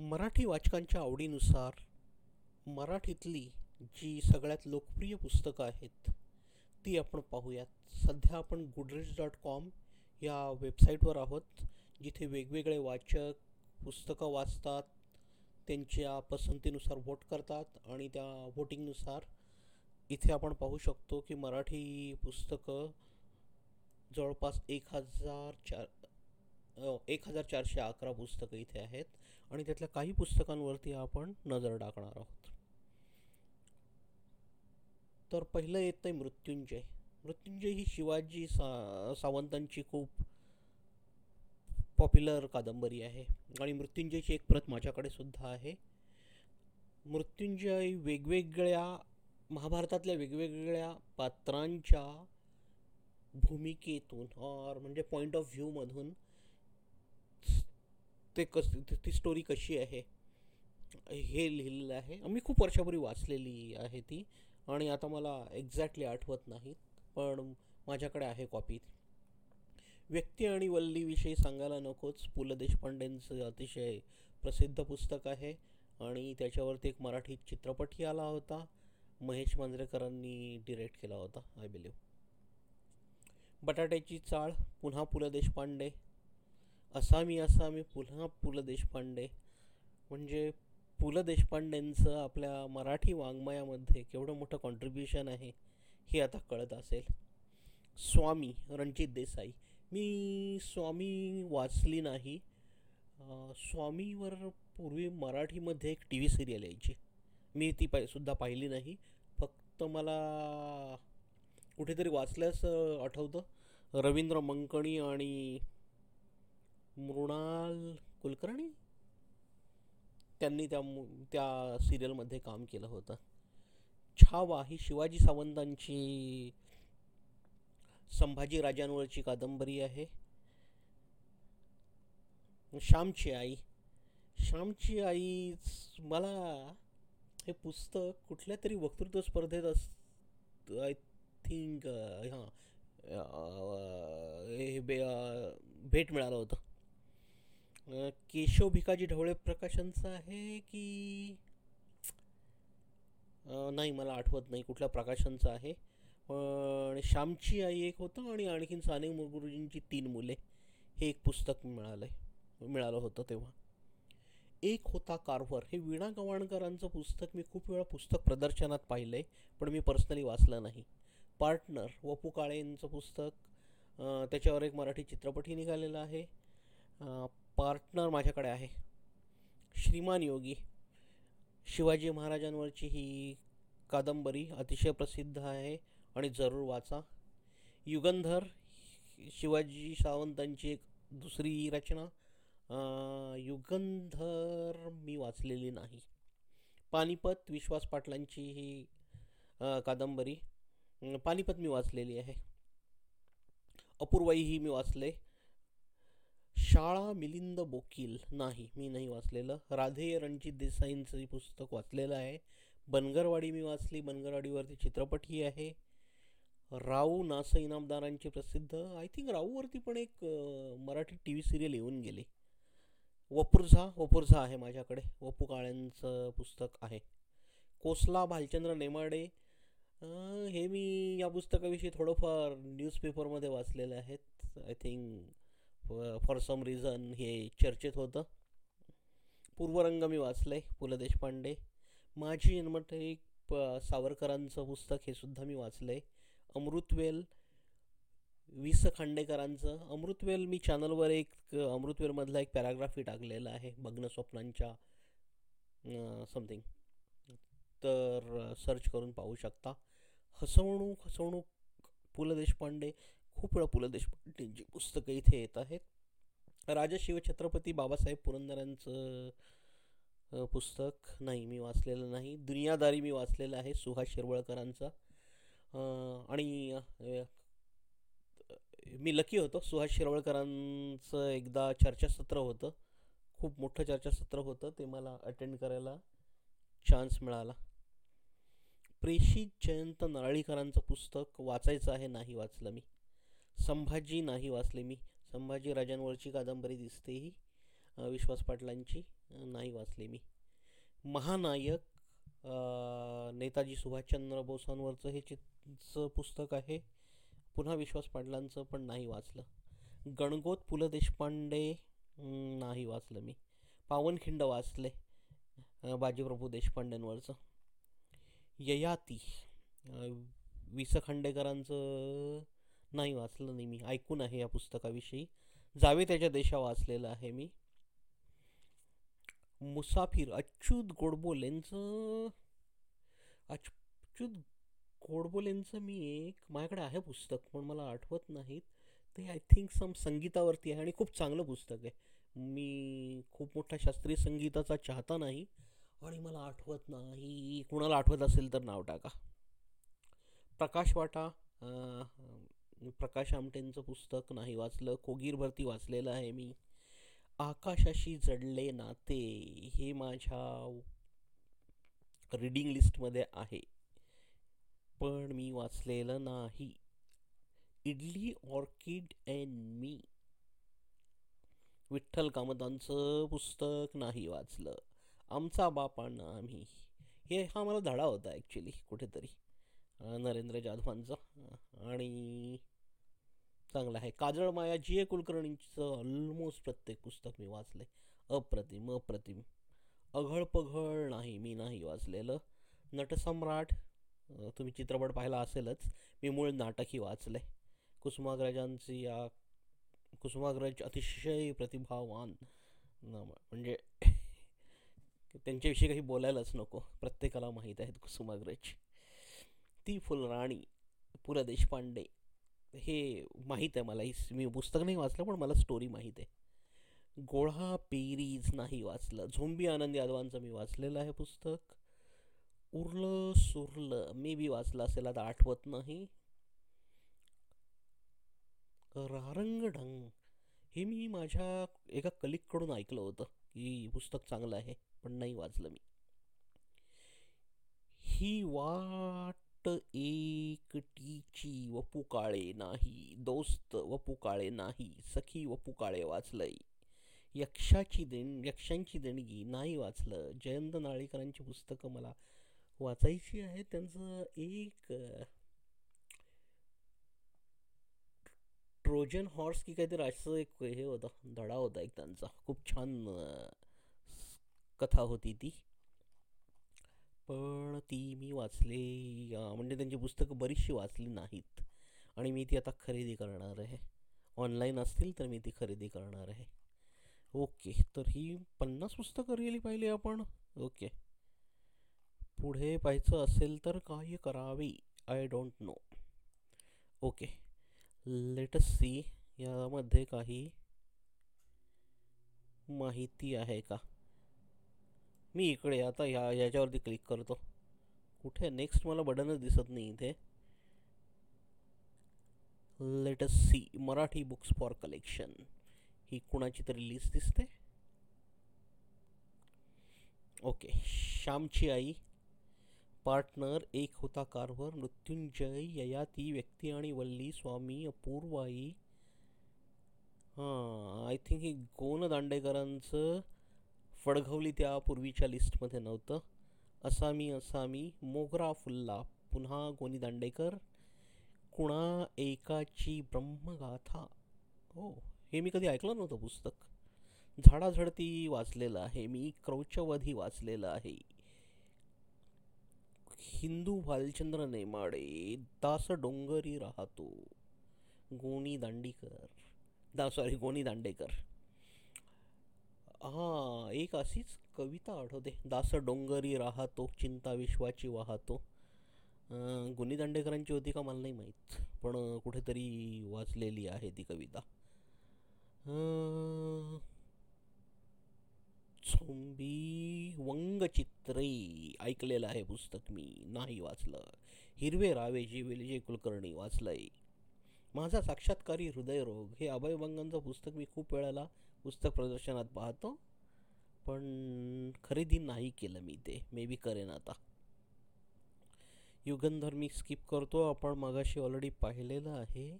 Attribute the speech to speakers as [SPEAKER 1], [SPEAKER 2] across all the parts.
[SPEAKER 1] मराठी वाचकांच्या आवडीनुसार मराठीतली जी सगळ्यात लोकप्रिय पुस्तकं आहेत ती आपण पाहूयात. सध्या आपण गुडरीज डॉट कॉम या वेबसाईटवर आहोत जिथे वेगवेगळे वाचक पुस्तकं वाचतात त्यांच्या पसंतीनुसार वोट करतात आणि त्या वोटिंगनुसार इथे आपण पाहू शकतो की मराठी पुस्तकं जवळपास एक हजार चार एक हजार चारशे अकरा पुस्तकं इथे आहेत आणि त्यातल्या काही पुस्तकांवरती आपण नजर टाकणार आहोत. तर पहिलं येतं आहे मृत्युंजय. मृत्युंजय ही शिवाजी सा सावंतांची खूप पॉप्युलर कादंबरी आहे आणि मृत्युंजयची एक प्रत माझ्याकडे सुद्धा आहे. मृत्युंजय वेगवेगळ्या महाभारतातल्या वेगवेगळ्या पात्रांच्या भूमिकेतून और म्हणजे पॉईंट ऑफ व्ह्यूमधून ते कस ती- स्टोरी कशी आहे? हे लिहिलेलं आहे. मी खूप वर्षापूर्वी वाचलेली आहे ती आणि आता मला एक्झॅक्टली आठवत नाही पण माझ्याकडे आहे कॉपी व्यक्ती आणि वल्लीविषयी सांगायला नकोच. पु ल देशपांडेंचं अतिशय प्रसिद्ध पुस्तक आहे आणि त्याच्यावरती एक मराठी चित्रपटही आला होता. महेश मांजरेकरांनी डिरेक्ट केला होता आय बिलीव्ह बटाट्याची चाळ पुन्हा पु ल देशपांडे. असामी असामी पुन्हा पु ल देशपांडे. म्हणजे पु ल देशपांडेंचं आपल्या मराठी वाङ्मयामध्ये केवढं मोठं कॉन्ट्रीब्युशन आहे हे आता कळत असेल. स्वामी रणजित देसाई. मी स्वामी वाचली नाही. स्वामीवर पूर्वी मराठीमध्ये एक टी व्ही सिरियल यायची. मी ती पाय सुद्धा पाहिली नाही. फक्त मला कुठेतरी वाचल्यास आठवतं. रवींद्र मंकणी आणि मृणाल कुलकर्णी? त्यांनी त्या त्या सिरियलमध्ये काम केलं होतं. छावा ही शिवाजी सावंतांची संभाजी राजांवरची कादंबरी आहे. श्यामची आई. श्यामची आई मला हे पुस्तक कुठल्या तरी वक्तृत्व स्पर्धेत अस आय थिंक हां हे बे भेट मिळालं होतं. केशव भिकाजी ढवळे प्रकाशनचं आहे की नाही मला आठवत नाही कुठल्या प्रकाशनचं आहे. पण श्यामची आई एक होतं आणि आणखीन साने गुरुजींची तीन मुले. हे एक पुस्तक मिळालं आहे मिळालं होतं तेव्हा. एक होता कार्वर हे वीणा गवाणकरांचं पुस्तक मी खूप वेळा पुस्तक प्रदर्शनात पाहिलं आहे पण मी पर्सनली वाचलं नाही. पार्टनर वपू काळेंचं पुस्तक त्याच्यावर एक मराठी चित्रपटही निघालेला आहे. पार्टनर माझ्याकडे आहे. श्रीमान योगी. शिवाजी महाराजांवरची ही कादंबरी अतिशय प्रसिद्ध आहे आणि जरूर वाचा. युगंधर शिवाजी सावंतांची एक दुसरी रचना युगंधर मी वाचलेली नाही. पानिपत विश्वास पाटलांची ही कादंबरी पानिपत मी वाचलेली आहे. अपूर्वाई ही मी वाचले. शाळा मिलिंद बोकील. नाही मी नाही वाचलेलं. राधेय रणजित देसाईंचं पुस्तक वाचलेलं आहे. बनगरवाडी मी वाचली. बनगरवाडीवरती चित्रपटही आहे. राऊ नास इनामदारांचे प्रसिद्ध. आय थिंक राऊवरती पण एक मराठी टी व्ही सिरियल येऊन गेली. वपुर्झा वपुर्झा आहे माझ्याकडे. वपू काळ्यांचं पुस्तक आहे. कोसला भालचंद्र नेमाडे. हे मी या पुस्तकाविषयी थोडंफार न्यूजपेपरमध्ये वाचलेले आहेत. I think for some reason हे चर्चेत होतं. पूर्वरंग मी वाचलं आहे पु ल देशपांडे. माझी जन्मठ एक प- सावरकरांचं पुस्तक हे सुद्धा मी वाचलं आहे अमृतवेल वि स खांडेकरांचं अमृतवेल मी चॅनलवर एक अमृतवेलमधला एक पॅराग्राफी टाकलेला आहे भग्न स्वप्नांच्या समथिंग तर सर्च करून पाहू शकता. हसवणूक हसवणूक पु ल देशपांडे. खूप वेळा पु ल देशपांडेंची पुस्तकं इथे येत आहेत. राजा शिवछत्रपती बाबासाहेब पुरंदरांचं पुस्तक नाही मी वाचलेलं नाही. दुनियादारी मी वाचलेलं आहे सुहास शिरवळकरांचा. आणि मी लकी होतो. सुहास शिरवळकरांचं एकदा चर्चासत्र होतं. खूप मोठं चर्चासत्र होतं. ते मला अटेंड करायला चान्स मिळाला. प्रेषित जयंत नारळीकरांचं पुस्तक वाचायचं आहे नाही वाचलं मी. संभाजी नाही वाचले मी. संभाजी राजांवरची कादंबरी दिसते ही विश्वास पाटलांची नाही वाचली मी. महानायक नेताजी सुभाषचंद्र बोसांवरचं हे चिचं पुस्तक आहे. पुन्हा विश्वास पाटलांचं पण नाही वाचलं. गणगोत पु ल देशपांडे नाही वाचलं मी. पावनखिंड वाचले बाजीप्रभू देशपांडेंवरचं. ययाती वि स खांडेकरांचं नाही वाचलं नाही मी. ऐकून आहे या पुस्तकाविषयी. जावे त्याच्या देशा वाचलेलं आहे मी. मुसाफिर अच्युत गोडबोलेंचं अच्युत गोडबोलेंचं मी एक माझ्याकडे आहे पुस्तक पण मला आठवत नाहीत. ते आय थिंक सम संगीतावरती आहे आणि खूप चांगलं पुस्तक आहे. मी खूप मोठा शास्त्रीय संगीताचा चाहता नाही आणि मला आठवत नाही. कुणाला आठवत असेल तर नाव टाका. प्रकाश वाटा प्रकाश आमटेंचं पुस्तक नाही वाचलं कोगीर भरती वाचलेलं आहे मी. आकाशाशी जडले नाते हे माझ्या रीडिंग लिस्टमध्ये आहे. पण मी वाचलेलं नाही. इडली ऑर्किड अँड मी. विठ्ठल कामतांचं पुस्तक नाही वाचलं. आमचा बापांना आम्ही. हे हा मला धडा होता ॲक्च्युली कुठेतरी. नरेंद्र जाधवांचा. आणि चांगलं आहे. काजळ माया जी ए कुलकर्णींचं ऑलमोस्ट प्रत्येक पुस्तक मी वाचले अप्रतिम अप्रतिम. अघळ पघळ नाही मी नाही वाचलेलं. नटसम्राट तुम्ही चित्रपट पाहिला असेलच. मी मूळ नाटकही वाचले कुसुमाग्रजांची या कुसुमाग्रज अतिशय प्रतिभावान म्हणजे त्यांच्याविषयी काही बोलायलाच नको. प्रत्येकाला माहीत आहेत कुसुमाग्रज. ती फुलराणी पु ल देशपांडे हे माहीत आहे मला. ही मी पुस्तक नाही वाचलं पण मला स्टोरी माहीत आहे. गोळा पेरीज नाही वाचलं. झोंबी आनंद यादवांचं मी वाचलेलं आहे पुस्तक. उरलं सुरलं मे बी वाचलं असेल आता आठवत नाही. रारंगढंग हे मी माझ्या एका कलिककडून ऐकलं होतं की पुस्तक चांगलं आहे पण नाही वाचलं मी. ही वाट एकटीची वपू काळे नाही दोस्त वपू काळे नाही सखी वपू काळे वाचलंय. यक्षाची देण यक्षांची देणगी नाही वाचलं. जयंत नाळेकरांची पुस्तकं मला वाचायची आहे त्यांचं एक ट्रोजन हॉर्स की काहीतरी असं एक हे होतं धडा होता एक त्यांचा. खूप छान कथा होती ती. पण ती मी वाचली म्हणजे त्यांची पुस्तकं बरीचशी वाचली नाहीत. आणि मी ती आता खरेदी करणार आहे. ऑनलाईन असतील तर मी ती खरेदी करणार आहे. ओके तर ही पन्नास पुस्तकं रिअली पाहिली आपण? ओके. पुढे पाहायचं असेल तर काय करावे? I don't know. Okay. Let's see यामध्ये काही माहिती आहे का? मी इकडे आता ह्या याच्यावरती क्लिक करतो. कुठे? नेक्स्ट मला बटनच दिसत नाही इथे. Let's see Marathi books for collection ही कुणाची तरी लिस्ट दिसते. ओके श्यामची आई. पार्टनर एक होता कारवर मृत्युंजय ययाती व्यक्ती आणि वल्ली स्वामी अपूर्वाई. हां आय थिंक हे गोन दांडेकरांचं फडघवली त्या पूर्वीच्या लिस्टमध्ये नव्हतं. असामी असामी मोगरा फुल्ला पुन्हा गोनी दांडेकर कुणा एकाची ब्रह्मगाथा. हो हे मी कधी ऐकलं नव्हतं पुस्तक. झाडाझडती वाचलेलं आहे मी क्रौचवधी वाचलेलं आहे. हिंदू भालचंद्र नेमाडे दास डोंगरी राहतो. गोनी दांडीकर दा सॉरी गोनी दांडेकर. हां एक अशीच कविता आठवते. दास डोंगरी राहतो चिंता विश्वाची वाहतो. गुनी दांडेकरांची होती का मला नाही माहीत पण कुठेतरी वाचलेली आहे ती कविता. झोंबी वंगचित्रे ऐकलेलं आहे पुस्तक मी नाही वाचलं. हिरवे रावे जी विलजे कुलकर्णी वाचलंय. माझा साक्षात्कारी हृदयरोग हे अभयभंगांचं पुस्तक मी खूप वेळाला पुस्तक प्रदर्शनात पाहतो. पण खरेदी नाही केलं मी ते. मे बी करेन आता. युगंधर मी स्किप करतो. आपण मगाशी ऑलरेडी पाहिलेलं आहे.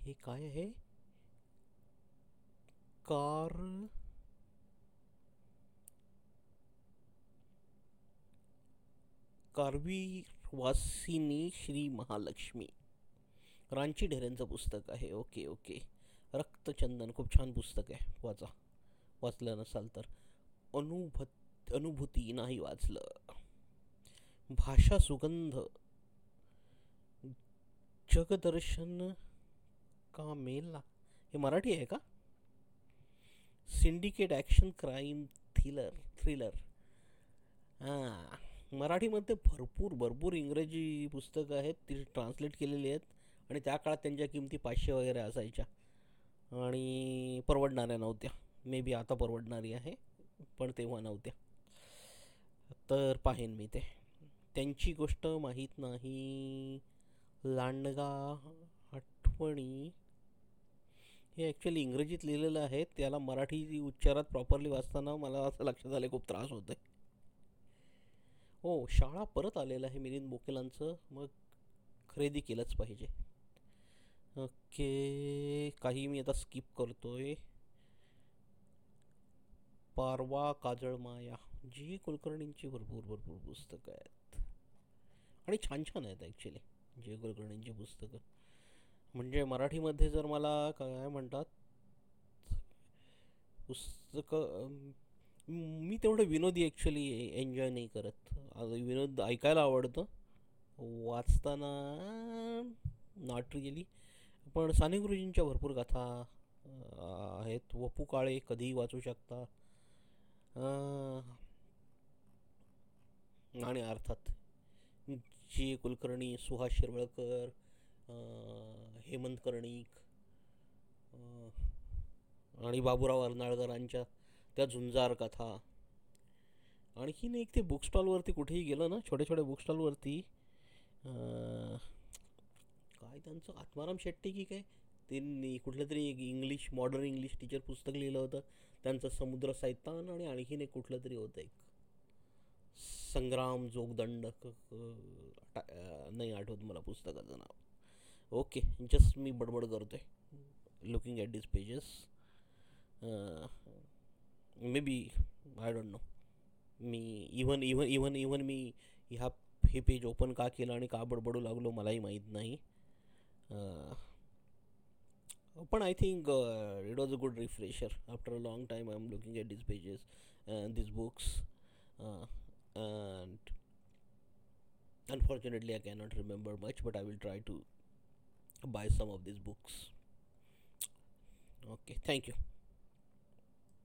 [SPEAKER 1] हे काय आहे? कार कारवी वासिनी श्री महालक्ष्मी. रांची ढेरेंचं पुस्तक आहे. ओके ओके रक्तचंदन खूप छान पुस्तक आहे. वाचा. वाचलं नसाल तर. अनुभत अनुभूती नाही वाचलं. भाषा सुगंध. जगदर्शन का मेला? हे मराठी आहे का? Syndicate action crime thriller thriller हां मराठीमध्ये भरपूर भरपूर इंग्रजी पुस्तकं आहेत. ती ट्रान्सलेट केलेली आहेत. आणि त्या काळात त्यांच्या किमती पाचशे वगैरे असायच्या. आणि परवडणाऱ्या नव्हत्या. मे बी आता परवडणारी आहे पण तेव्हा नव्हत्या. तर पाहेन मी ते. त्यांची गोष्ट माहीत नाही. लांडगा आठवणी. हे ॲक्च्युली इंग्रजीत लिहिलेलं आहे. त्याला मराठी उच्चारात प्रॉपरली वाचताना मला असं लक्षात आलं खूप त्रास होतो आहे हो शाळा परत आलेलं आहे मिलिंद बोकेलांचं मग खरेदी केलंच पाहिजे. ओके काही मी आता स्किप करतोय. पारवा काजळ माया. जी कुलकर्णींची भरपूर भरपूर पुस्तकं आहेत. आणि छान छान आहेत ॲक्च्युली जे कुलकर्णींची पुस्तकं. म्हणजे मराठीमध्ये जर मला काय म्हणतात पुस्तकं मी तेवढं विनोदी ॲक्च्युली एन्जॉय नाही करत. विनोद ऐकायला आवडतं. वाचताना नॉट रिअली पण साने गुरुजींच्या भरपूर कथा आहेत. वपू काळे कधीही वाचू शकता. आणि अर्थात जी कुलकर्णी सुहास शिरवळकर हेमंत कर्णिक आणि बाबूराव अर्नाळकरांच्या त्या झुंजार कथा. आणखीन एक ते बुक स्टॉलवरती कुठेही गेलं ना छोट्या छोट्या बुक स्टॉलवरती काय त्यांचं आत्माराम शेट्टी की काय? त्यांनी कुठलं तरी एक इंग्लिश मॉडर्न इंग्लिश टीचर पुस्तक लिहिलं होतं. त्यांचं समुद्र सैतान आणि आणखीन एक कुठलं तरी होतं एक. संग्राम जोगदंड नाही आठवत मला पुस्तकाचं नाव. ओके जस्ट मी बडबड करतो आहे looking at this pages maybe I don't know me even even even even मी ह्या हे पेज ओपन का केलं आणि का बडबडू लागलो मलाही माहीत नाही. Uh, but I think uh, it was a good refresher. After a long time, I'm looking at these pages and these books, uh, and unfortunately, I cannot remember much, but I will try to buy some of these books. Okay, thank you.